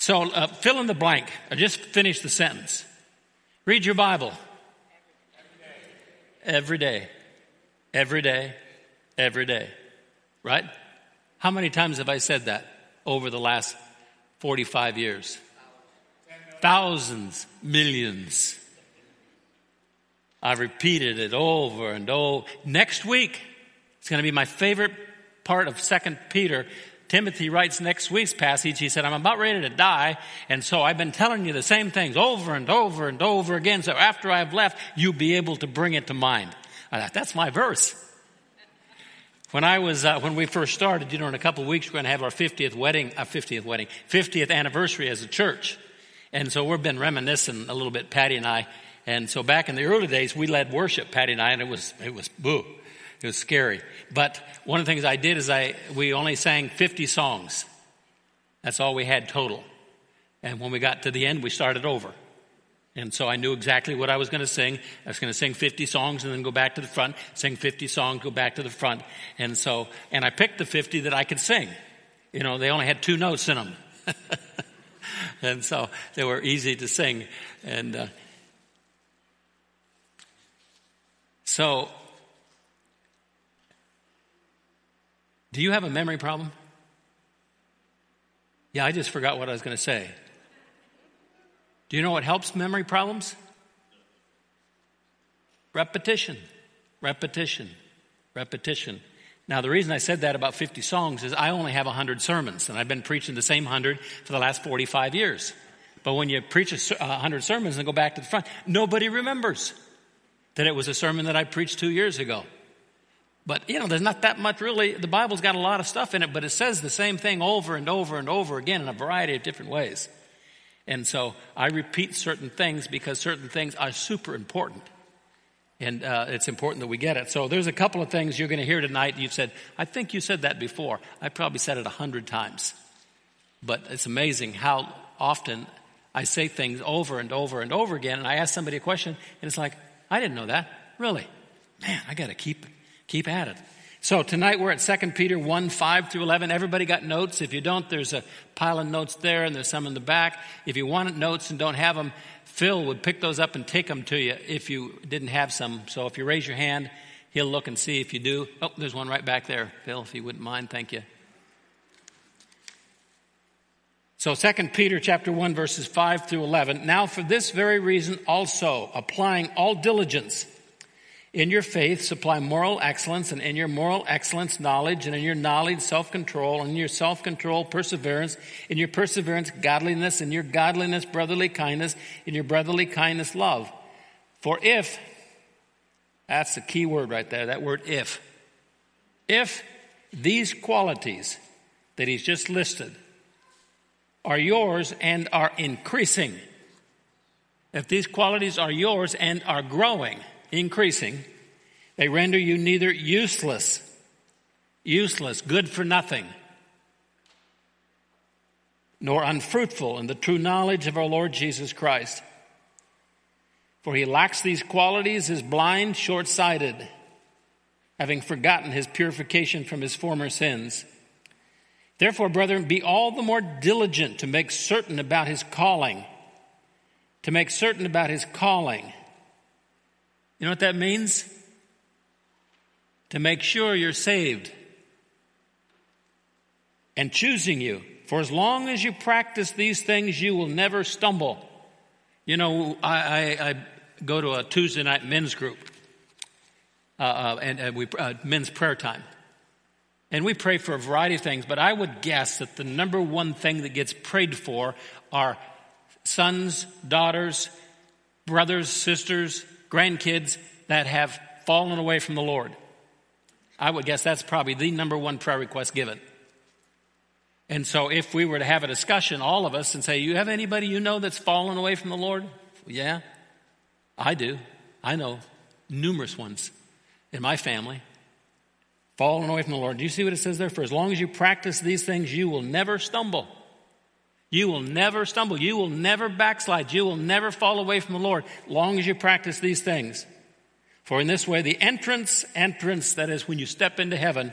So uh, fill in the blank. I just finished the sentence. Read your Bible. Every day. Every day. Every day. Right? How many times have I said that over the last 45 years? Thousands, millions. I've repeated it over and over. Next week, it's going to be my favorite part of Second Peter. Timothy writes next week's passage, he said, I'm about ready to die, and so I've been telling you the same things over and over and over again, so after I've left, you'll be able to bring it to mind. I thought, that's my verse. When I was, uh, when we first started, you know, in a couple of weeks, we're going to have our 50th wedding, uh, 50th wedding, 50th anniversary as a church. And so we've been reminiscing a little bit, Patty and I. And so back in the early days, we led worship, Patty and I, and it was, it was, boo. It was scary. But one of the things I did is I, we only sang 50 songs. That's all we had total. And when we got to the end, we started over. And so I knew exactly what I was going to sing. I was going to sing 50 songs and then go back to the front, sing 50 songs, go back to the front. And so, and I picked the 50 that I could sing. You know, they only had two notes in them. and so they were easy to sing. And uh, so, do you have a memory problem? Yeah, I just forgot what I was going to say. Do you know what helps memory problems? Repetition, repetition, repetition. Now, the reason I said that about 50 songs is I only have 100 sermons, and I've been preaching the same 100 for the last 45 years. But when you preach 100 sermons and go back to the front, nobody remembers that it was a sermon that I preached two years ago. But, you know, there's not that much really. The Bible's got a lot of stuff in it, but it says the same thing over and over and over again in a variety of different ways. And so I repeat certain things because certain things are super important. And uh, it's important that we get it. So there's a couple of things you're going to hear tonight. You've said, I think you said that before. I probably said it a hundred times. But it's amazing how often I say things over and over and over again. And I ask somebody a question, and it's like, I didn't know that. Really? Man, I got to keep, keep at it. So tonight we're at 2 Peter 1, 5 through 11. Everybody got notes? If you don't, there's a pile of notes there and there's some in the back. If you want notes and don't have them, Phil would pick those up and take them to you if you didn't have some. So if you raise your hand, he'll look and see if you do. Oh, there's one right back there, Phil, if you wouldn't mind. Thank you. So 2 Peter chapter 1 verses 5 through 11. Now for this very reason also, applying all diligence, in your faith, supply moral excellence, and in your moral excellence, knowledge, and in your knowledge, self control, and in your self control, perseverance, in your perseverance, godliness, in your godliness, brotherly kindness, in your brotherly kindness, love. For if, that's the key word right there, that word if, if these qualities that he's just listed are yours and are increasing, if these qualities are yours and are growing, increasing, they render you neither useless, useless, good for nothing, nor unfruitful in the true knowledge of our Lord Jesus Christ. For he lacks these qualities, is blind, short sighted, having forgotten his purification from his former sins. Therefore, brethren, be all the more diligent to make certain about his calling, to make certain about his calling. You know what that means? To make sure you're saved and choosing you. For as long as you practice these things, you will never stumble. You know, I, I, I go to a Tuesday night men's group, uh, uh, and uh, we uh, men's prayer time, and we pray for a variety of things. But I would guess that the number one thing that gets prayed for are sons, daughters, brothers, sisters, grandkids that have fallen away from the Lord. I would guess that's probably the number one prayer request given. And so if we were to have a discussion, all of us, and say, you have anybody you know that's fallen away from the Lord? Yeah, I do. I know numerous ones in my family. Fallen away from the Lord. Do you see what it says there? For as long as you practice these things, you will never stumble. You will never stumble. You will never backslide. You will never fall away from the Lord long as you practice these things. For in this way, the entrance, entrance, that is when you step into heaven,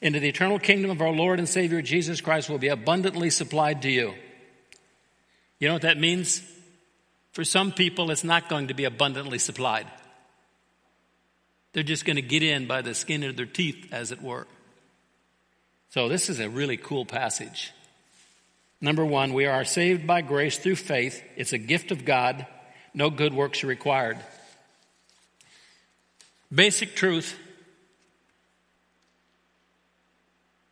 into the eternal kingdom of our Lord and Savior Jesus Christ will be abundantly supplied to you. You know what that means? For some people, it's not going to be abundantly supplied. They're just going to get in by the skin of their teeth, as it were. So, this is a really cool passage. Number one, we are saved by grace through faith. It's a gift of God. No good works are required. Basic truth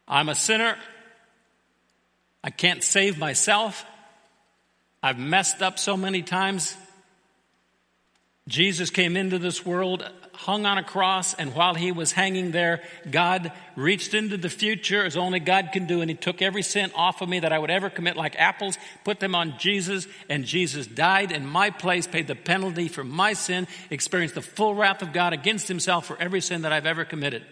I'm a sinner. I can't save myself. I've messed up so many times. Jesus came into this world, hung on a cross, and while he was hanging there, God reached into the future as only God can do, and he took every sin off of me that I would ever commit like apples, put them on Jesus, and Jesus died in my place, paid the penalty for my sin, experienced the full wrath of God against himself for every sin that I've ever committed.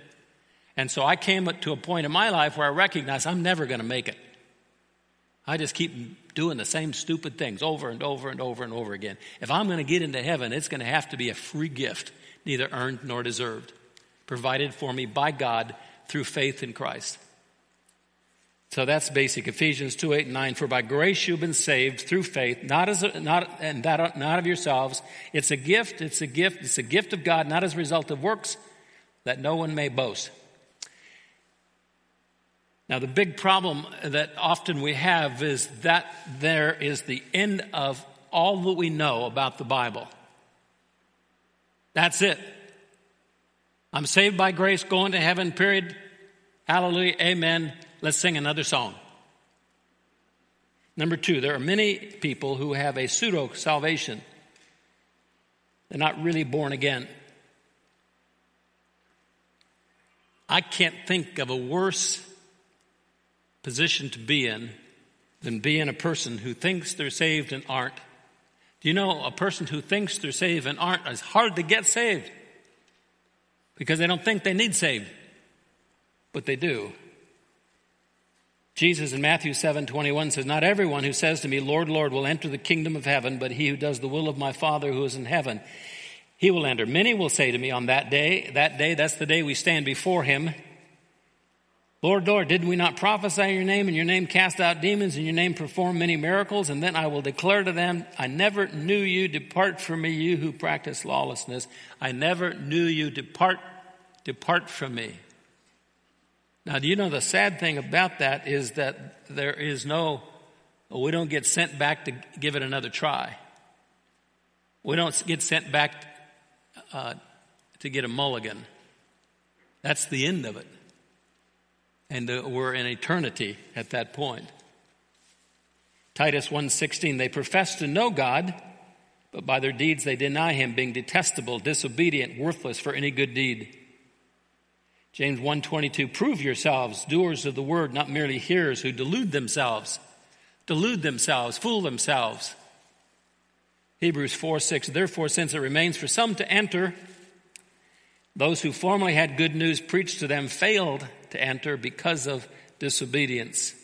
And so I came to a point in my life where I recognized I'm never going to make it. I just keep doing the same stupid things over and over and over and over again. If I'm going to get into heaven, it's going to have to be a free gift, neither earned nor deserved, provided for me by God through faith in Christ. So that's basic. Ephesians 2, 8, and 9. For by grace you've been saved through faith, not as a, not, and that, not of yourselves. It's a gift. It's a gift. It's a gift of God, not as a result of works, that no one may boast. Now, the big problem that often we have is that there is the end of all that we know about the Bible. That's it. I'm saved by grace, going to heaven, period. Hallelujah, amen. Let's sing another song. Number two, there are many people who have a pseudo salvation. They're not really born again. I can't think of a worse position to be in than being a person who thinks they're saved and aren't. Do you know a person who thinks they're saved and aren't is hard to get saved because they don't think they need saved, but they do. Jesus in Matthew 7 21 says, Not everyone who says to me, Lord, Lord, will enter the kingdom of heaven, but he who does the will of my Father who is in heaven, he will enter. Many will say to me on that day, that day, that's the day we stand before him, Lord, Lord, did we not prophesy in your name, and your name cast out demons, and your name perform many miracles? And then I will declare to them, I never knew you. Depart from me, you who practice lawlessness. I never knew you. Depart, depart from me. Now, do you know the sad thing about that is that there is no, we don't get sent back to give it another try. We don't get sent back uh, to get a mulligan. That's the end of it and uh, we're in eternity at that point. Titus 1:16 they profess to know God but by their deeds they deny him being detestable disobedient worthless for any good deed. James 1:22 prove yourselves doers of the word not merely hearers who delude themselves delude themselves fool themselves. Hebrews 4:6 therefore since it remains for some to enter those who formerly had good news preached to them failed to enter because of disobedience.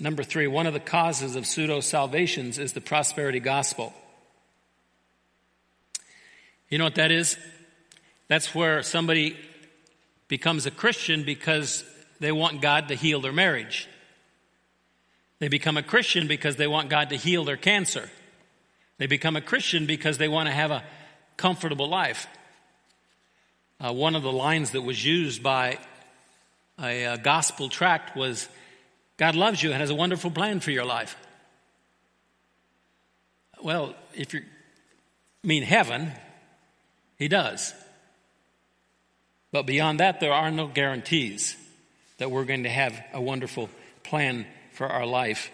Number three, one of the causes of pseudo salvations is the prosperity gospel. You know what that is? That's where somebody becomes a Christian because they want God to heal their marriage. They become a Christian because they want God to heal their cancer. They become a Christian because they want to have a comfortable life. Uh, one of the lines that was used by a, a gospel tract was God loves you and has a wonderful plan for your life. Well, if you mean heaven, He does. But beyond that, there are no guarantees that we're going to have a wonderful plan for our life.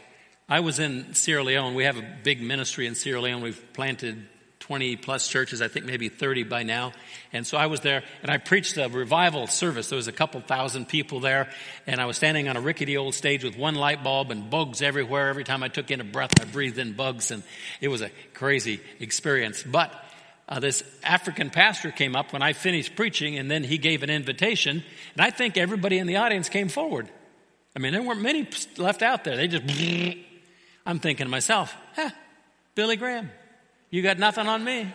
I was in Sierra Leone. We have a big ministry in Sierra Leone. We've planted 20 plus churches, I think maybe 30 by now. And so I was there and I preached a revival service. There was a couple thousand people there and I was standing on a rickety old stage with one light bulb and bugs everywhere. Every time I took in a breath, I breathed in bugs and it was a crazy experience. But uh, this African pastor came up when I finished preaching and then he gave an invitation and I think everybody in the audience came forward. I mean, there weren't many left out there. They just, I'm thinking to myself, huh, Billy Graham. You got nothing on me.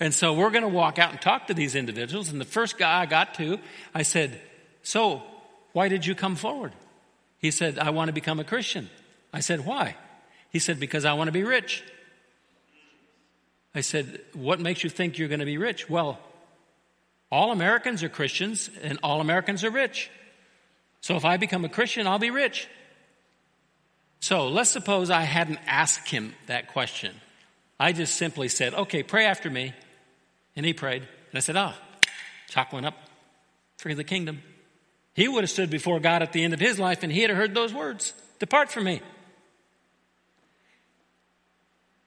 And so we're going to walk out and talk to these individuals. And the first guy I got to, I said, So, why did you come forward? He said, I want to become a Christian. I said, Why? He said, Because I want to be rich. I said, What makes you think you're going to be rich? Well, all Americans are Christians and all Americans are rich. So if I become a Christian, I'll be rich. So let's suppose I hadn't asked him that question. I just simply said, okay, pray after me. And he prayed. And I said, oh, chalk went up for the kingdom. He would have stood before God at the end of his life and he had heard those words Depart from me.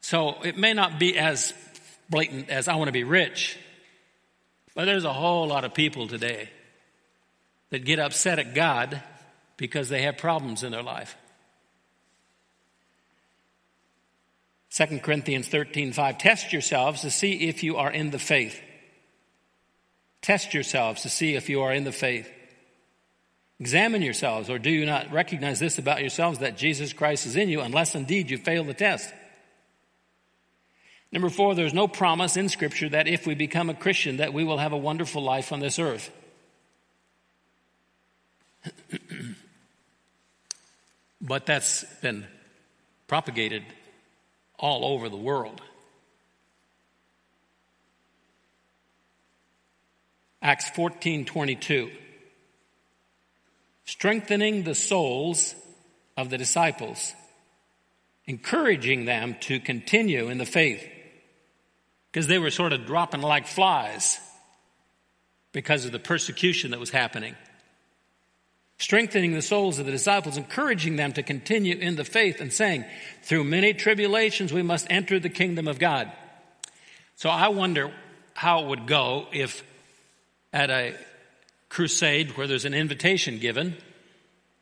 So it may not be as blatant as I want to be rich, but there's a whole lot of people today that get upset at God because they have problems in their life. 2 Corinthians 13, 5. Test yourselves to see if you are in the faith. Test yourselves to see if you are in the faith. Examine yourselves, or do you not recognize this about yourselves that Jesus Christ is in you, unless indeed you fail the test? Number four, there's no promise in Scripture that if we become a Christian, that we will have a wonderful life on this earth. but that's been propagated all over the world. Acts 14:22 Strengthening the souls of the disciples. Encouraging them to continue in the faith. Because they were sort of dropping like flies because of the persecution that was happening strengthening the souls of the disciples, encouraging them to continue in the faith, and saying, Through many tribulations we must enter the kingdom of God. So I wonder how it would go if at a crusade where there's an invitation given,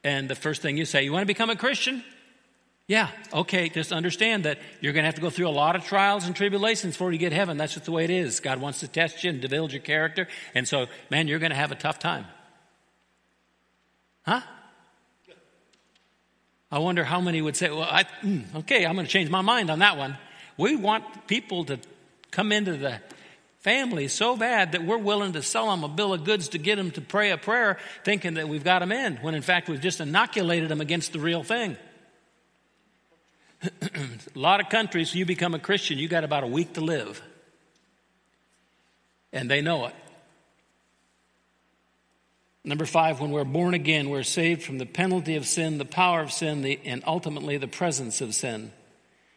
and the first thing you say, You want to become a Christian? Yeah, okay, just understand that you're going to have to go through a lot of trials and tribulations before you get heaven. That's just the way it is. God wants to test you and to build your character. And so, man, you're going to have a tough time. Huh? I wonder how many would say, well, I, mm, okay, I'm going to change my mind on that one. We want people to come into the family so bad that we're willing to sell them a bill of goods to get them to pray a prayer thinking that we've got them in, when in fact we've just inoculated them against the real thing. a lot of countries, you become a Christian, you got about a week to live. And they know it. Number five, when we're born again, we're saved from the penalty of sin, the power of sin, the, and ultimately the presence of sin.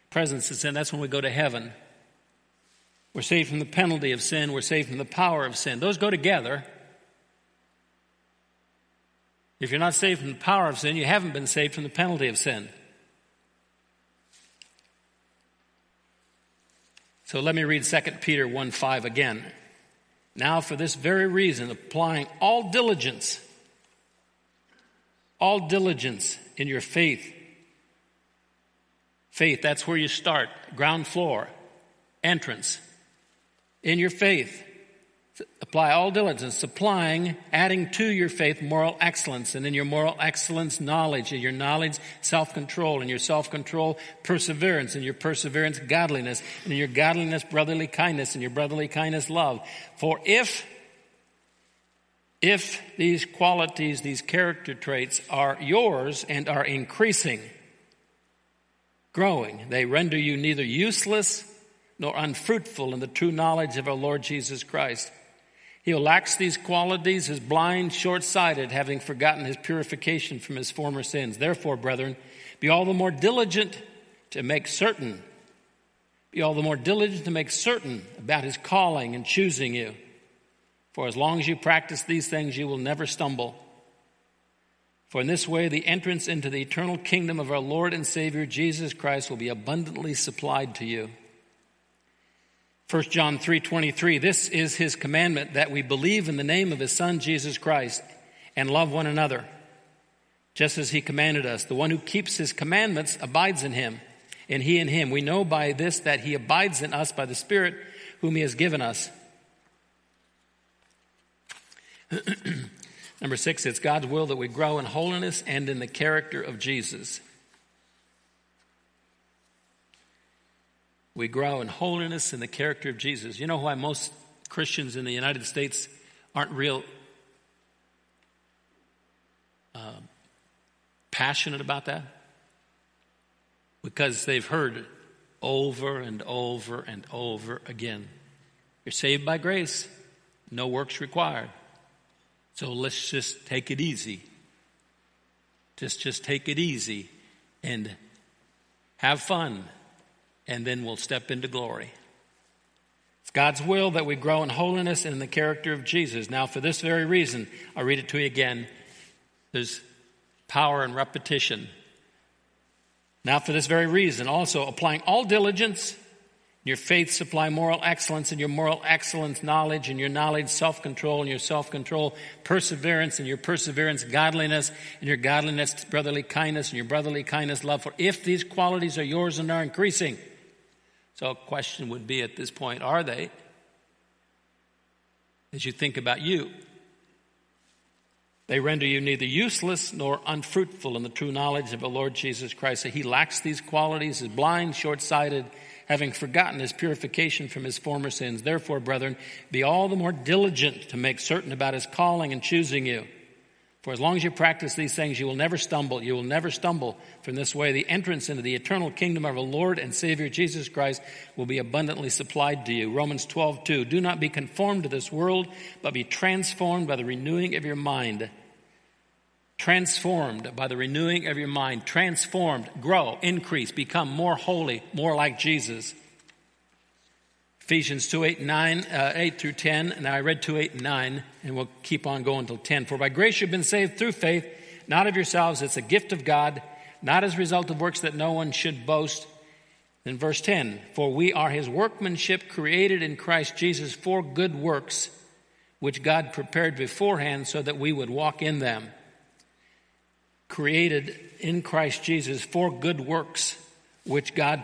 Presence of sin, that's when we go to heaven. We're saved from the penalty of sin, we're saved from the power of sin. Those go together. If you're not saved from the power of sin, you haven't been saved from the penalty of sin. So let me read 2 Peter 1 5 again. Now, for this very reason, applying all diligence, all diligence in your faith. Faith, that's where you start, ground floor, entrance. In your faith, Apply all diligence, supplying, adding to your faith moral excellence, and in your moral excellence, knowledge, and your knowledge, self-control, and your self-control, perseverance, and your perseverance, godliness, and in your godliness, brotherly kindness, and your brotherly kindness, love. For if, if these qualities, these character traits are yours and are increasing, growing, they render you neither useless nor unfruitful in the true knowledge of our Lord Jesus Christ. He who lacks these qualities is blind, short sighted, having forgotten his purification from his former sins. Therefore, brethren, be all the more diligent to make certain, be all the more diligent to make certain about his calling and choosing you. For as long as you practice these things, you will never stumble. For in this way, the entrance into the eternal kingdom of our Lord and Savior Jesus Christ will be abundantly supplied to you. 1 John 3:23 This is his commandment that we believe in the name of his son Jesus Christ and love one another just as he commanded us. The one who keeps his commandments abides in him and he in him. We know by this that he abides in us by the spirit whom he has given us. Number 6 it's God's will that we grow in holiness and in the character of Jesus we grow in holiness and the character of Jesus. You know why most Christians in the United States aren't real uh, passionate about that? Because they've heard over and over and over again. You're saved by grace, no works required. So let's just take it easy. Just just take it easy and have fun and then we'll step into glory. It's God's will that we grow in holiness and in the character of Jesus. Now, for this very reason, I'll read it to you again. There's power in repetition. Now, for this very reason, also applying all diligence, your faith supply moral excellence, and your moral excellence knowledge, and your knowledge self control, and your self control perseverance, and your perseverance godliness, and your godliness brotherly kindness, and your brotherly kindness love. For if these qualities are yours and are increasing, so a question would be at this point, are they? As you think about you, they render you neither useless nor unfruitful in the true knowledge of the Lord Jesus Christ. That he lacks these qualities, is blind, short sighted, having forgotten his purification from his former sins. Therefore, brethren, be all the more diligent to make certain about his calling and choosing you. For as long as you practice these things, you will never stumble. You will never stumble. From this way, the entrance into the eternal kingdom of our Lord and Savior Jesus Christ will be abundantly supplied to you. Romans 12, 2. Do not be conformed to this world, but be transformed by the renewing of your mind transformed by the renewing of your mind, transformed, grow, increase, become more holy, more like Jesus. Ephesians 2, 8, 9, uh, 8 through 10. Now I read 2, 8, and 9, and we'll keep on going until 10. For by grace you've been saved through faith, not of yourselves. It's a gift of God, not as a result of works that no one should boast. In verse 10, for we are his workmanship created in Christ Jesus for good works, which God prepared beforehand so that we would walk in them created in Christ Jesus for good works, which God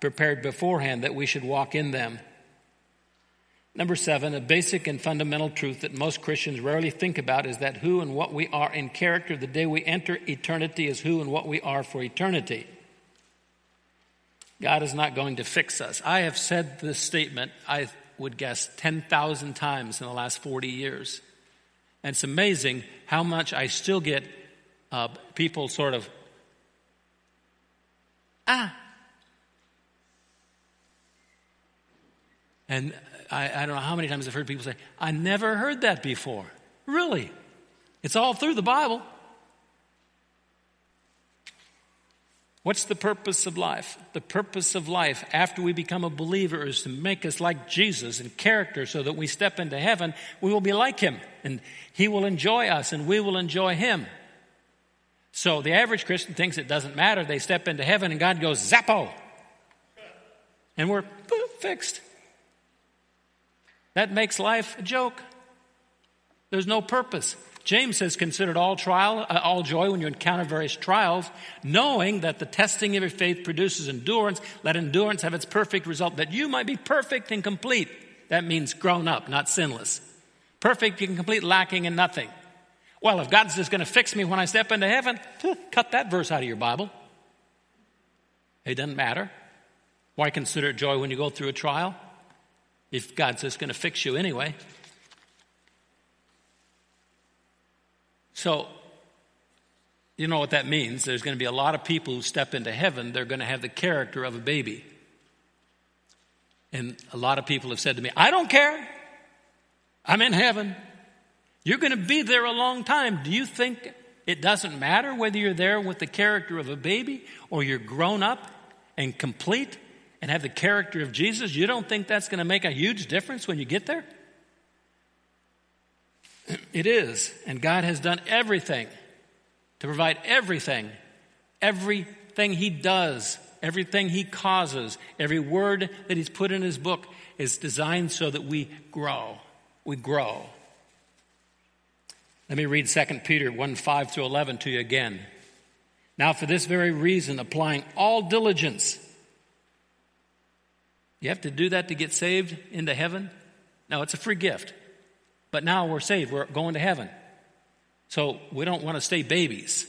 prepared beforehand that we should walk in them. Number seven, a basic and fundamental truth that most Christians rarely think about is that who and what we are in character the day we enter eternity is who and what we are for eternity. God is not going to fix us. I have said this statement, I would guess, 10,000 times in the last 40 years. And it's amazing how much I still get uh, people sort of, ah. And I, I don't know how many times I've heard people say, I never heard that before. Really? It's all through the Bible. What's the purpose of life? The purpose of life after we become a believer is to make us like Jesus in character so that we step into heaven, we will be like him and he will enjoy us and we will enjoy him. So the average Christian thinks it doesn't matter. They step into heaven and God goes, Zappo. And we're fixed. That makes life a joke. There's no purpose. James says, consider all trial, uh, all joy when you encounter various trials, knowing that the testing of your faith produces endurance. Let endurance have its perfect result, that you might be perfect and complete. That means grown up, not sinless. Perfect and complete, lacking in nothing. Well, if God's just going to fix me when I step into heaven, cut that verse out of your Bible. It doesn't matter. Why consider it joy when you go through a trial? If God's just going to fix you anyway. So, you know what that means. There's going to be a lot of people who step into heaven, they're going to have the character of a baby. And a lot of people have said to me, I don't care. I'm in heaven. You're going to be there a long time. Do you think it doesn't matter whether you're there with the character of a baby or you're grown up and complete and have the character of Jesus? You don't think that's going to make a huge difference when you get there? It is. And God has done everything to provide everything, everything He does, everything He causes, every word that He's put in His book is designed so that we grow. We grow. Let me read 2 Peter 1 5 through 11 to you again. Now, for this very reason, applying all diligence. You have to do that to get saved into heaven? No, it's a free gift. But now we're saved, we're going to heaven. So we don't want to stay babies.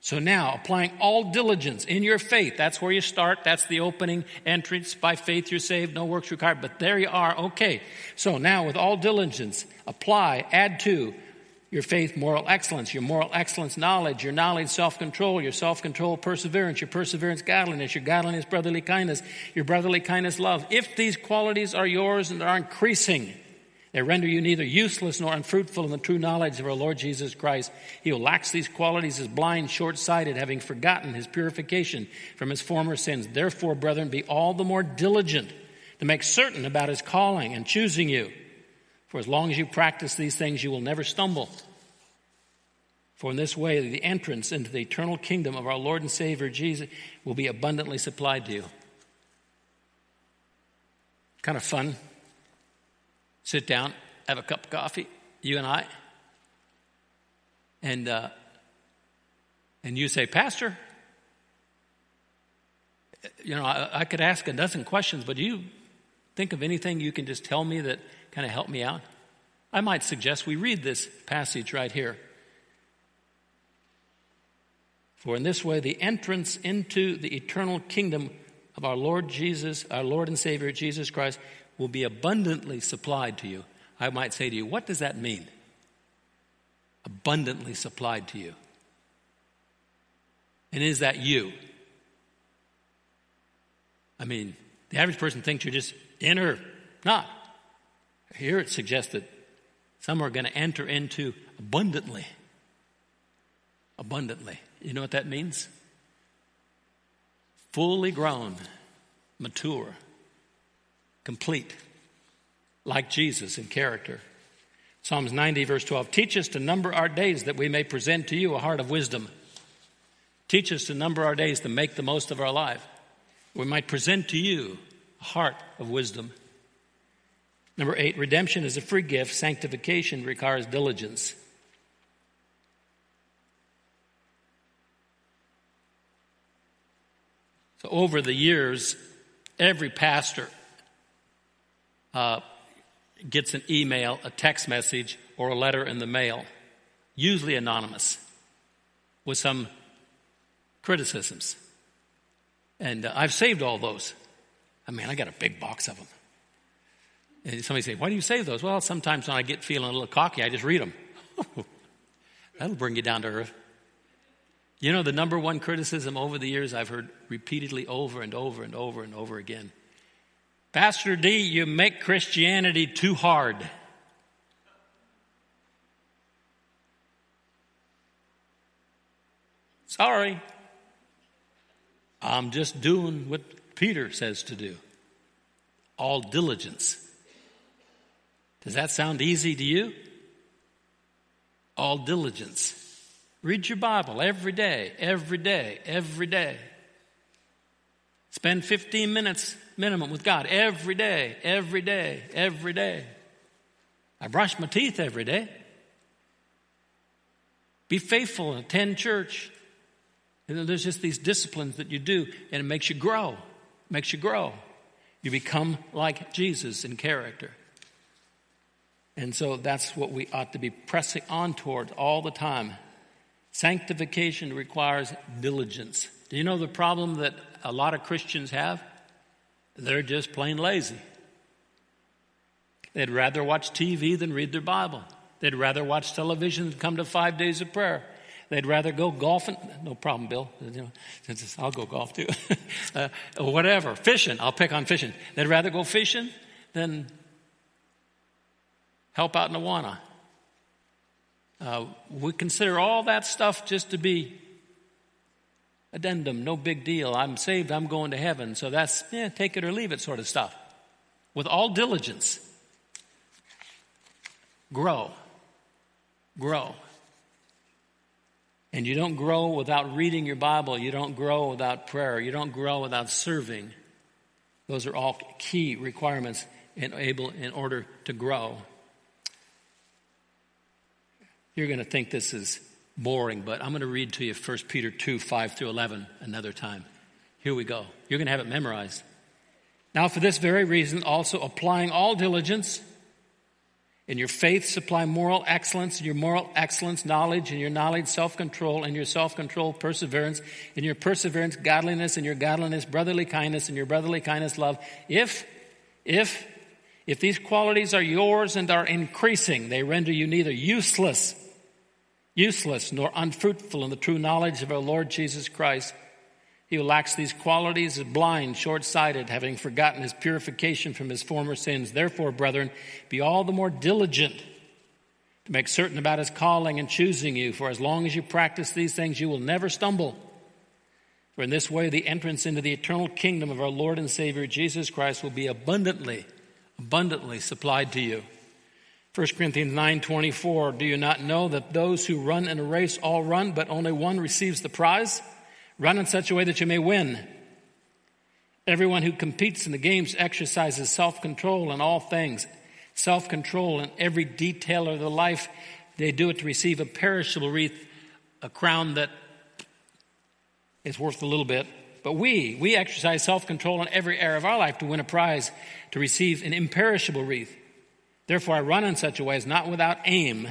So now, applying all diligence in your faith, that's where you start. That's the opening entrance. By faith you're saved, no works required. But there you are. Okay. So now, with all diligence, apply, add to your faith, moral excellence, your moral excellence, knowledge, your knowledge, self control, your self control, perseverance, your perseverance, godliness, your godliness, brotherly kindness, your brotherly kindness, love. If these qualities are yours and are increasing, they render you neither useless nor unfruitful in the true knowledge of our Lord Jesus Christ. He who lacks these qualities is blind, short sighted, having forgotten his purification from his former sins. Therefore, brethren, be all the more diligent to make certain about his calling and choosing you. For as long as you practice these things, you will never stumble. For in this way, the entrance into the eternal kingdom of our Lord and Savior Jesus will be abundantly supplied to you. Kind of fun. Sit down, have a cup of coffee, you and I, and uh, and you say, Pastor, you know, I, I could ask a dozen questions, but do you think of anything you can just tell me that kind of help me out? I might suggest we read this passage right here. For in this way, the entrance into the eternal kingdom of our Lord Jesus, our Lord and Savior Jesus Christ, will be abundantly supplied to you. I might say to you, what does that mean? Abundantly supplied to you. And is that you? I mean, the average person thinks you're just in or not. Here it suggests that some are going to enter into abundantly. Abundantly. You know what that means? Fully grown, mature, complete, like Jesus in character. Psalms 90, verse 12 Teach us to number our days that we may present to you a heart of wisdom. Teach us to number our days to make the most of our life. We might present to you a heart of wisdom. Number eight, redemption is a free gift. Sanctification requires diligence. So, over the years, every pastor uh, gets an email, a text message, or a letter in the mail, usually anonymous, with some criticisms. And uh, I've saved all those. I mean, I got a big box of them. And somebody say, why do you save those? Well, sometimes when I get feeling a little cocky, I just read them. That'll bring you down to earth. You know, the number one criticism over the years I've heard repeatedly over and over and over and over again Pastor D, you make Christianity too hard. Sorry. I'm just doing what Peter says to do. All diligence. Does that sound easy to you? All diligence. Read your Bible every day, every day, every day. Spend 15 minutes minimum with God every day, every day, every day. I brush my teeth every day. Be faithful and attend church. And there's just these disciplines that you do, and it makes you grow. Makes you grow. You become like Jesus in character. And so that's what we ought to be pressing on towards all the time. Sanctification requires diligence. Do you know the problem that a lot of Christians have? They're just plain lazy. They'd rather watch TV than read their Bible. They'd rather watch television than come to five days of prayer. They'd rather go golfing. No problem, Bill. I'll go golf too. uh, whatever. Fishing. I'll pick on fishing. They'd rather go fishing than help out in. Uh, we consider all that stuff just to be addendum, no big deal. I'm saved, I'm going to heaven. So that's, yeah, take it or leave it sort of stuff. With all diligence, grow. Grow. And you don't grow without reading your Bible. You don't grow without prayer. You don't grow without serving. Those are all key requirements in, able, in order to grow. You're going to think this is boring, but I'm going to read to you 1 Peter 2 5 through 11 another time. Here we go. You're going to have it memorized. Now, for this very reason, also applying all diligence, in your faith, supply moral excellence, in your moral excellence, knowledge, in your knowledge, self control, in your self control, perseverance, in your perseverance, godliness, in your godliness, brotherly kindness, in your brotherly kindness, love. If, if, if these qualities are yours and are increasing, they render you neither useless useless nor unfruitful in the true knowledge of our Lord Jesus Christ. He who lacks these qualities is blind, short sighted, having forgotten his purification from his former sins. Therefore, brethren, be all the more diligent to make certain about his calling and choosing you, for as long as you practice these things, you will never stumble. For in this way, the entrance into the eternal kingdom of our Lord and Savior Jesus Christ will be abundantly, abundantly supplied to you. 1 Corinthians 9:24 Do you not know that those who run in a race all run but only one receives the prize? Run in such a way that you may win. Everyone who competes in the games exercises self-control in all things. Self-control in every detail of their life. They do it to receive a perishable wreath, a crown that is worth a little bit. But we, we exercise self-control in every area of our life to win a prize, to receive an imperishable wreath. Therefore, I run in such a way as not without aim.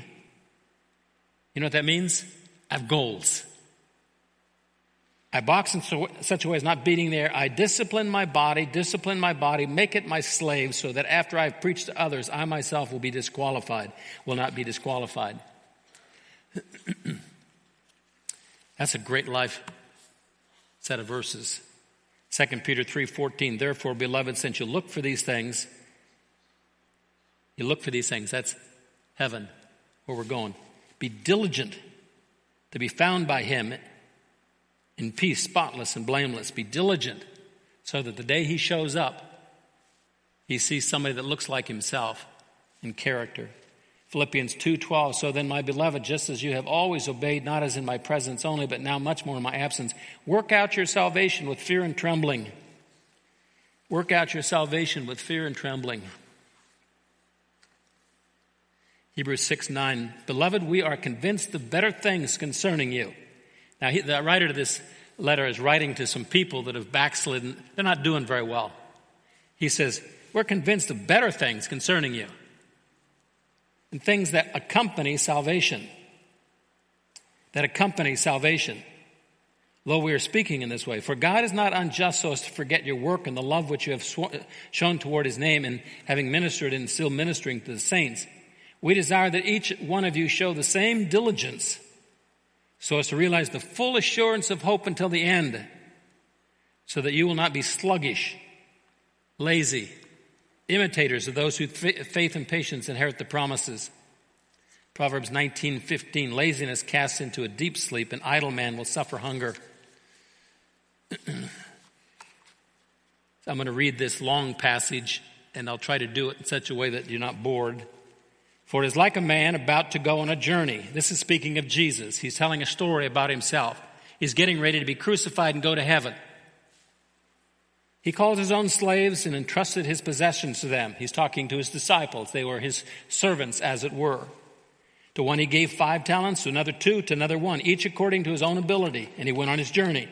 You know what that means? I have goals. I box in such a way as not beating there. I discipline my body, discipline my body, make it my slave so that after I've preached to others, I myself will be disqualified, will not be disqualified. That's a great life set of verses. 2 Peter 3:14 Therefore beloved since you look for these things you look for these things. That's heaven, where we're going. Be diligent to be found by Him in peace, spotless and blameless. Be diligent so that the day He shows up, He sees somebody that looks like Himself in character. Philippians 2:12 So then my beloved just as you have always obeyed not as in my presence only but now much more in my absence work out your salvation with fear and trembling work out your salvation with fear and trembling Hebrews 6 9. Beloved, we are convinced of better things concerning you. Now, he, the writer of this letter is writing to some people that have backslidden. They're not doing very well. He says, We're convinced of better things concerning you and things that accompany salvation. That accompany salvation. Though we are speaking in this way, for God is not unjust so as to forget your work and the love which you have sw- shown toward his name and having ministered and still ministering to the saints we desire that each one of you show the same diligence so as to realize the full assurance of hope until the end, so that you will not be sluggish, lazy, imitators of those who faith and patience inherit the promises. Proverbs 19:15 Laziness casts into a deep sleep, an idle man will suffer hunger. I'm going to read this long passage and I'll try to do it in such a way that you're not bored. For it is like a man about to go on a journey. This is speaking of Jesus. He's telling a story about himself. He's getting ready to be crucified and go to heaven. He called his own slaves and entrusted his possessions to them. He's talking to his disciples. They were his servants, as it were. To one he gave five talents, to another two, to another one, each according to his own ability, and he went on his journey.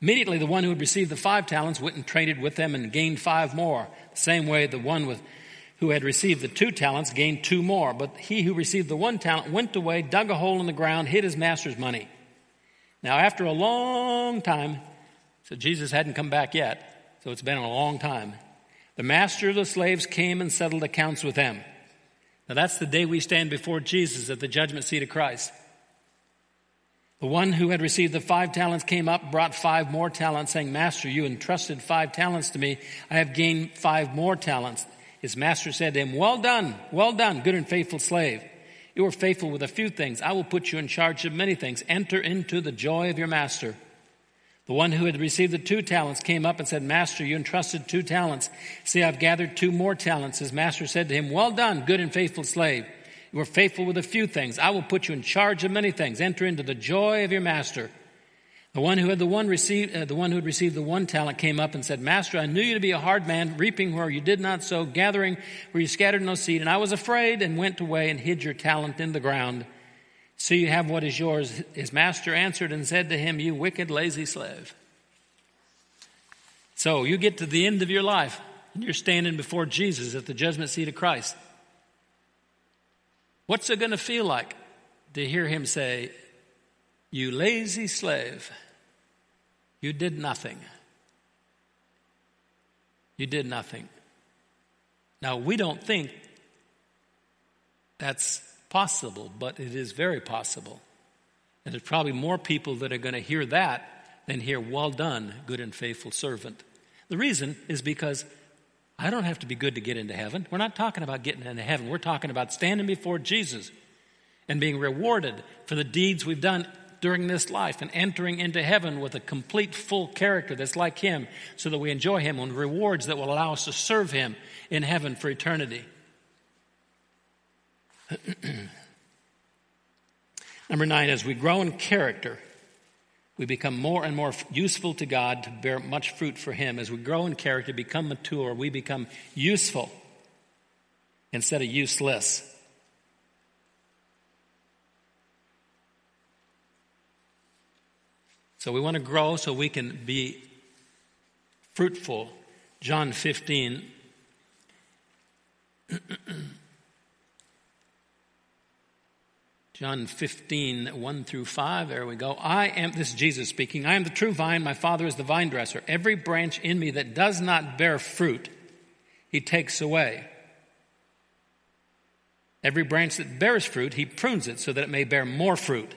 Immediately the one who had received the five talents went and traded with them and gained five more. The same way the one with who had received the two talents gained two more. But he who received the one talent went away, dug a hole in the ground, hid his master's money. Now, after a long time, so Jesus hadn't come back yet, so it's been a long time, the master of the slaves came and settled accounts with them. Now, that's the day we stand before Jesus at the judgment seat of Christ. The one who had received the five talents came up, brought five more talents, saying, Master, you entrusted five talents to me. I have gained five more talents. His master said to him, Well done, well done, good and faithful slave. You were faithful with a few things. I will put you in charge of many things. Enter into the joy of your master. The one who had received the two talents came up and said, Master, you entrusted two talents. See, I've gathered two more talents. His master said to him, Well done, good and faithful slave. You were faithful with a few things. I will put you in charge of many things. Enter into the joy of your master. The one who had the one received, uh, the one who had received the one talent came up and said, Master, I knew you to be a hard man, reaping where you did not sow, gathering where you scattered no seed, and I was afraid and went away and hid your talent in the ground. So you have what is yours. His master answered and said to him, You wicked, lazy slave. So you get to the end of your life and you're standing before Jesus at the judgment seat of Christ. What's it going to feel like to hear him say, you lazy slave, you did nothing. You did nothing. Now, we don't think that's possible, but it is very possible. And there's probably more people that are going to hear that than hear, Well done, good and faithful servant. The reason is because I don't have to be good to get into heaven. We're not talking about getting into heaven. We're talking about standing before Jesus and being rewarded for the deeds we've done during this life and entering into heaven with a complete, full character that's like Him so that we enjoy Him and rewards that will allow us to serve Him in heaven for eternity. Number nine, as we grow in character, we become more and more useful to God to bear much fruit for Him. As we grow in character, become mature, we become useful instead of useless. So we want to grow so we can be fruitful. John 15. John 15, 1 through 5. There we go. I am, this is Jesus speaking. I am the true vine. My Father is the vine dresser. Every branch in me that does not bear fruit, he takes away. Every branch that bears fruit, he prunes it so that it may bear more fruit.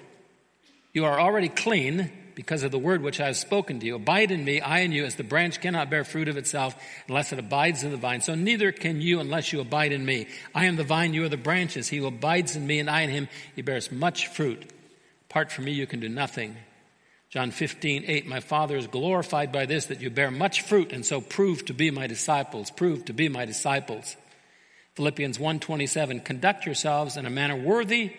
You are already clean because of the word which I have spoken to you. Abide in me, I in you, as the branch cannot bear fruit of itself unless it abides in the vine. So neither can you unless you abide in me. I am the vine, you are the branches. He who abides in me and I in him, he bears much fruit. Apart from me, you can do nothing. John 15, 8, my Father is glorified by this, that you bear much fruit, and so prove to be my disciples. Prove to be my disciples. Philippians 1.27, conduct yourselves in a manner worthy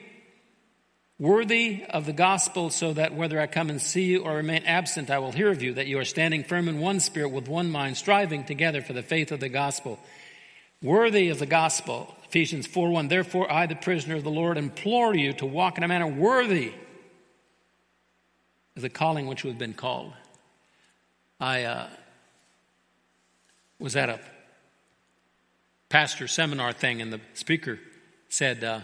worthy of the gospel, so that whether I come and see you or remain absent, I will hear of you, that you are standing firm in one spirit with one mind, striving together for the faith of the gospel. Worthy of the gospel. Ephesians 4 1. Therefore, I, the prisoner of the Lord, implore you to walk in a manner worthy of the calling which we've been called. I uh, was at a pastor seminar thing, and the speaker said, uh,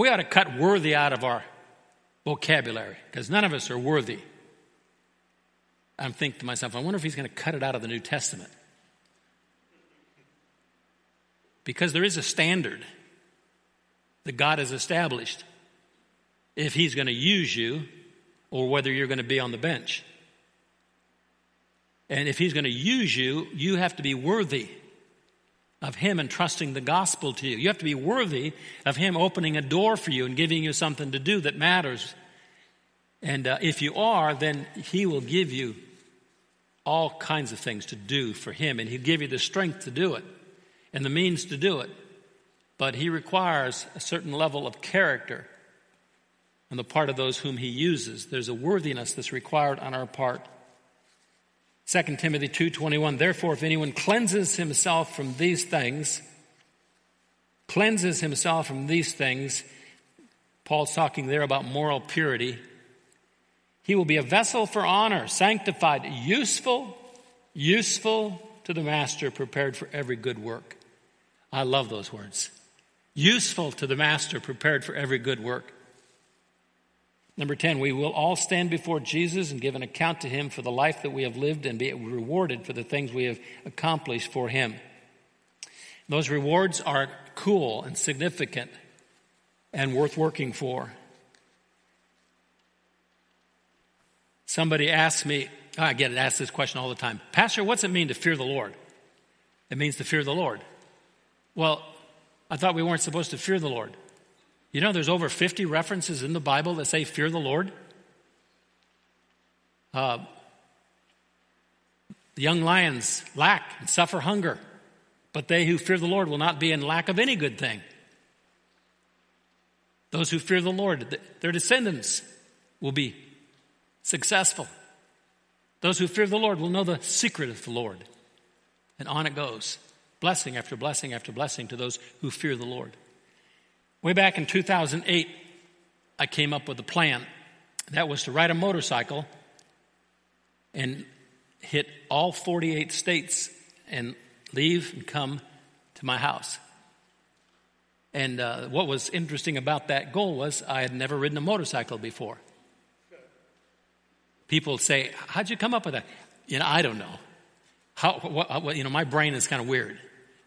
we ought to cut worthy out of our vocabulary because none of us are worthy. I'm thinking to myself, I wonder if he's going to cut it out of the New Testament. Because there is a standard that God has established if he's going to use you or whether you're going to be on the bench. And if he's going to use you, you have to be worthy of Him entrusting the gospel to you. You have to be worthy of Him opening a door for you and giving you something to do that matters. And uh, if you are, then He will give you all kinds of things to do for Him, and He'll give you the strength to do it and the means to do it. But He requires a certain level of character on the part of those whom He uses. There's a worthiness that's required on our part. 2 Timothy 2:21 Therefore if anyone cleanses himself from these things cleanses himself from these things Paul's talking there about moral purity he will be a vessel for honor sanctified useful useful to the master prepared for every good work. I love those words. Useful to the master prepared for every good work Number 10, we will all stand before Jesus and give an account to him for the life that we have lived and be rewarded for the things we have accomplished for him. Those rewards are cool and significant and worth working for. Somebody asked me, I get asked this question all the time Pastor, what's it mean to fear the Lord? It means to fear the Lord. Well, I thought we weren't supposed to fear the Lord. You know, there's over 50 references in the Bible that say, Fear the Lord. Uh, the young lions lack and suffer hunger, but they who fear the Lord will not be in lack of any good thing. Those who fear the Lord, their descendants will be successful. Those who fear the Lord will know the secret of the Lord. And on it goes. Blessing after blessing after blessing to those who fear the Lord. Way back in 2008, I came up with a plan. That was to ride a motorcycle and hit all 48 states and leave and come to my house. And uh, what was interesting about that goal was I had never ridden a motorcycle before. People say, How'd you come up with that? You know, I don't know. How, what, what, you know, my brain is kind of weird.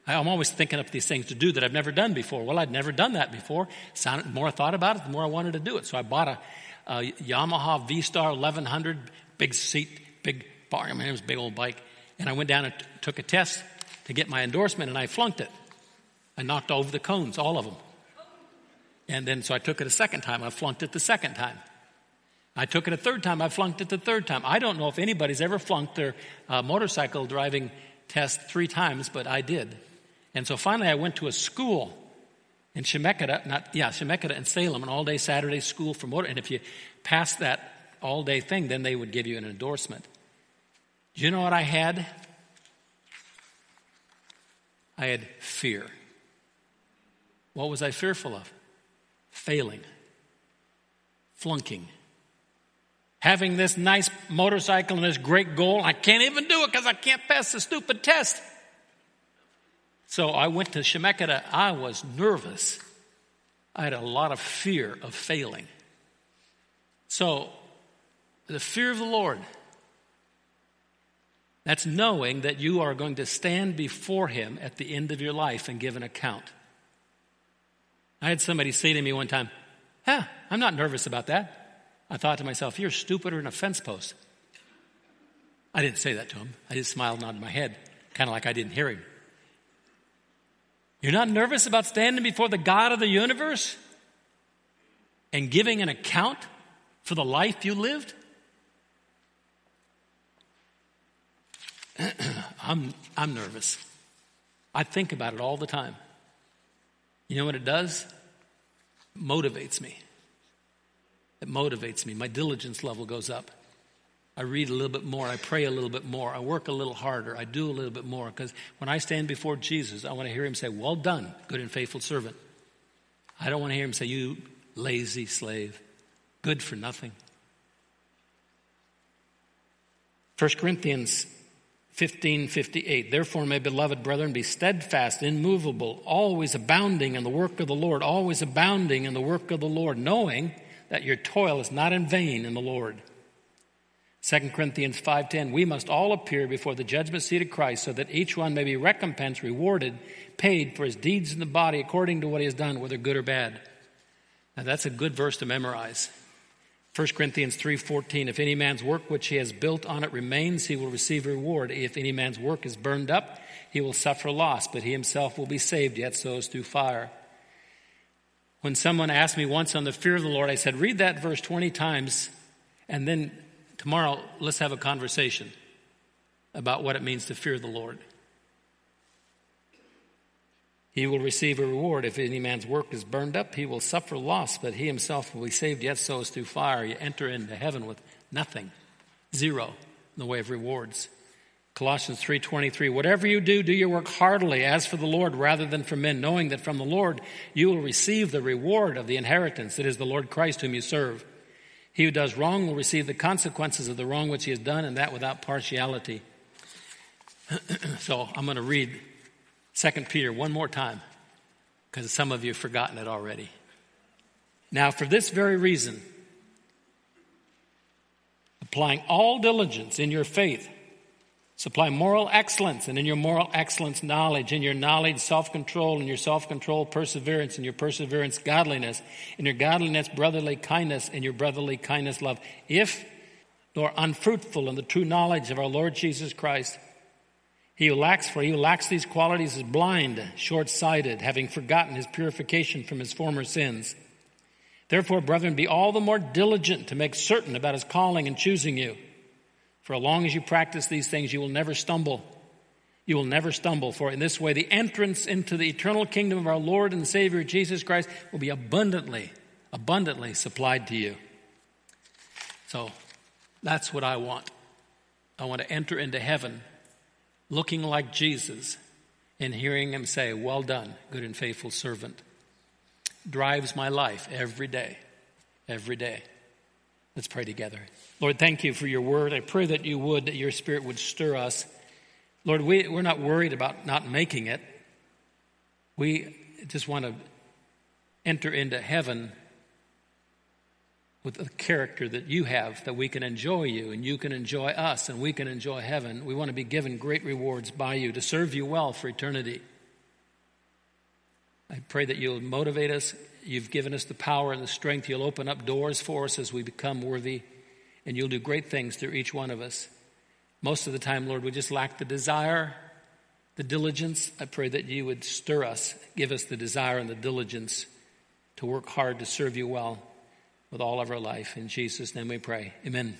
I'm always thinking up these things to do that I've never done before. Well, I'd never done that before. Sounded, the more I thought about it, the more I wanted to do it. So I bought a, a Yamaha V-Star 1100, big seat, big bar. I mean, it was a big old bike. And I went down and t- took a test to get my endorsement, and I flunked it. I knocked over the cones, all of them. And then, so I took it a second time. I flunked it the second time. I took it a third time. I flunked it the third time. I don't know if anybody's ever flunked their uh, motorcycle driving test three times, but I did. And so finally I went to a school in Chemeketa, not, yeah, Chemeketa and Salem, an all day Saturday school for motor. And if you pass that all day thing, then they would give you an endorsement. Do you know what I had? I had fear. What was I fearful of? Failing, flunking. Having this nice motorcycle and this great goal, I can't even do it because I can't pass the stupid test. So I went to Chemeketa. I was nervous. I had a lot of fear of failing. So, the fear of the Lord, that's knowing that you are going to stand before Him at the end of your life and give an account. I had somebody say to me one time, Yeah, I'm not nervous about that. I thought to myself, You're stupider than a fence post. I didn't say that to him. I just smiled and nodded my head, kind of like I didn't hear him. You're not nervous about standing before the God of the universe and giving an account for the life you lived? I'm, I'm nervous. I think about it all the time. You know what it does? It motivates me. It motivates me. My diligence level goes up. I read a little bit more. I pray a little bit more. I work a little harder. I do a little bit more. Because when I stand before Jesus, I want to hear him say, Well done, good and faithful servant. I don't want to hear him say, You lazy slave, good for nothing. 1 Corinthians 15 58. Therefore, my beloved brethren, be steadfast, immovable, always abounding in the work of the Lord, always abounding in the work of the Lord, knowing that your toil is not in vain in the Lord. 2 Corinthians 5:10 We must all appear before the judgment seat of Christ so that each one may be recompensed rewarded paid for his deeds in the body according to what he has done whether good or bad. Now that's a good verse to memorize. 1 Corinthians 3:14 If any man's work which he has built on it remains he will receive reward if any man's work is burned up he will suffer loss but he himself will be saved yet so as through fire. When someone asked me once on the fear of the Lord I said read that verse 20 times and then Tomorrow, let's have a conversation about what it means to fear the Lord. He will receive a reward. If any man's work is burned up, he will suffer loss, but he himself will be saved, yet so is through fire. You enter into heaven with nothing, zero in the way of rewards. Colossians 3:23 Whatever you do do your work heartily as for the Lord rather than for men knowing that from the Lord you will receive the reward of the inheritance that is the Lord Christ whom you serve. He who does wrong will receive the consequences of the wrong which he has done, and that without partiality. so I'm going to read 2 Peter one more time, because some of you have forgotten it already. Now, for this very reason, applying all diligence in your faith, Supply moral excellence, and in your moral excellence, knowledge, in your knowledge, self control, in your self control, perseverance, in your perseverance, godliness, in your godliness, brotherly kindness, in your brotherly kindness, love. If nor unfruitful in the true knowledge of our Lord Jesus Christ, he who lacks, for he who lacks these qualities is blind, short sighted, having forgotten his purification from his former sins. Therefore, brethren, be all the more diligent to make certain about his calling and choosing you. For as long as you practice these things, you will never stumble. You will never stumble, for in this way the entrance into the eternal kingdom of our Lord and Savior Jesus Christ will be abundantly, abundantly supplied to you. So that's what I want. I want to enter into heaven looking like Jesus and hearing him say, Well done, good and faithful servant. Drives my life every day, every day. Let's pray together. Lord, thank you for your word. I pray that you would, that your spirit would stir us. Lord, we, we're not worried about not making it. We just want to enter into heaven with the character that you have, that we can enjoy you and you can enjoy us and we can enjoy heaven. We want to be given great rewards by you to serve you well for eternity. I pray that you'll motivate us. You've given us the power and the strength. You'll open up doors for us as we become worthy, and you'll do great things through each one of us. Most of the time, Lord, we just lack the desire, the diligence. I pray that you would stir us, give us the desire and the diligence to work hard to serve you well with all of our life. In Jesus' name we pray. Amen.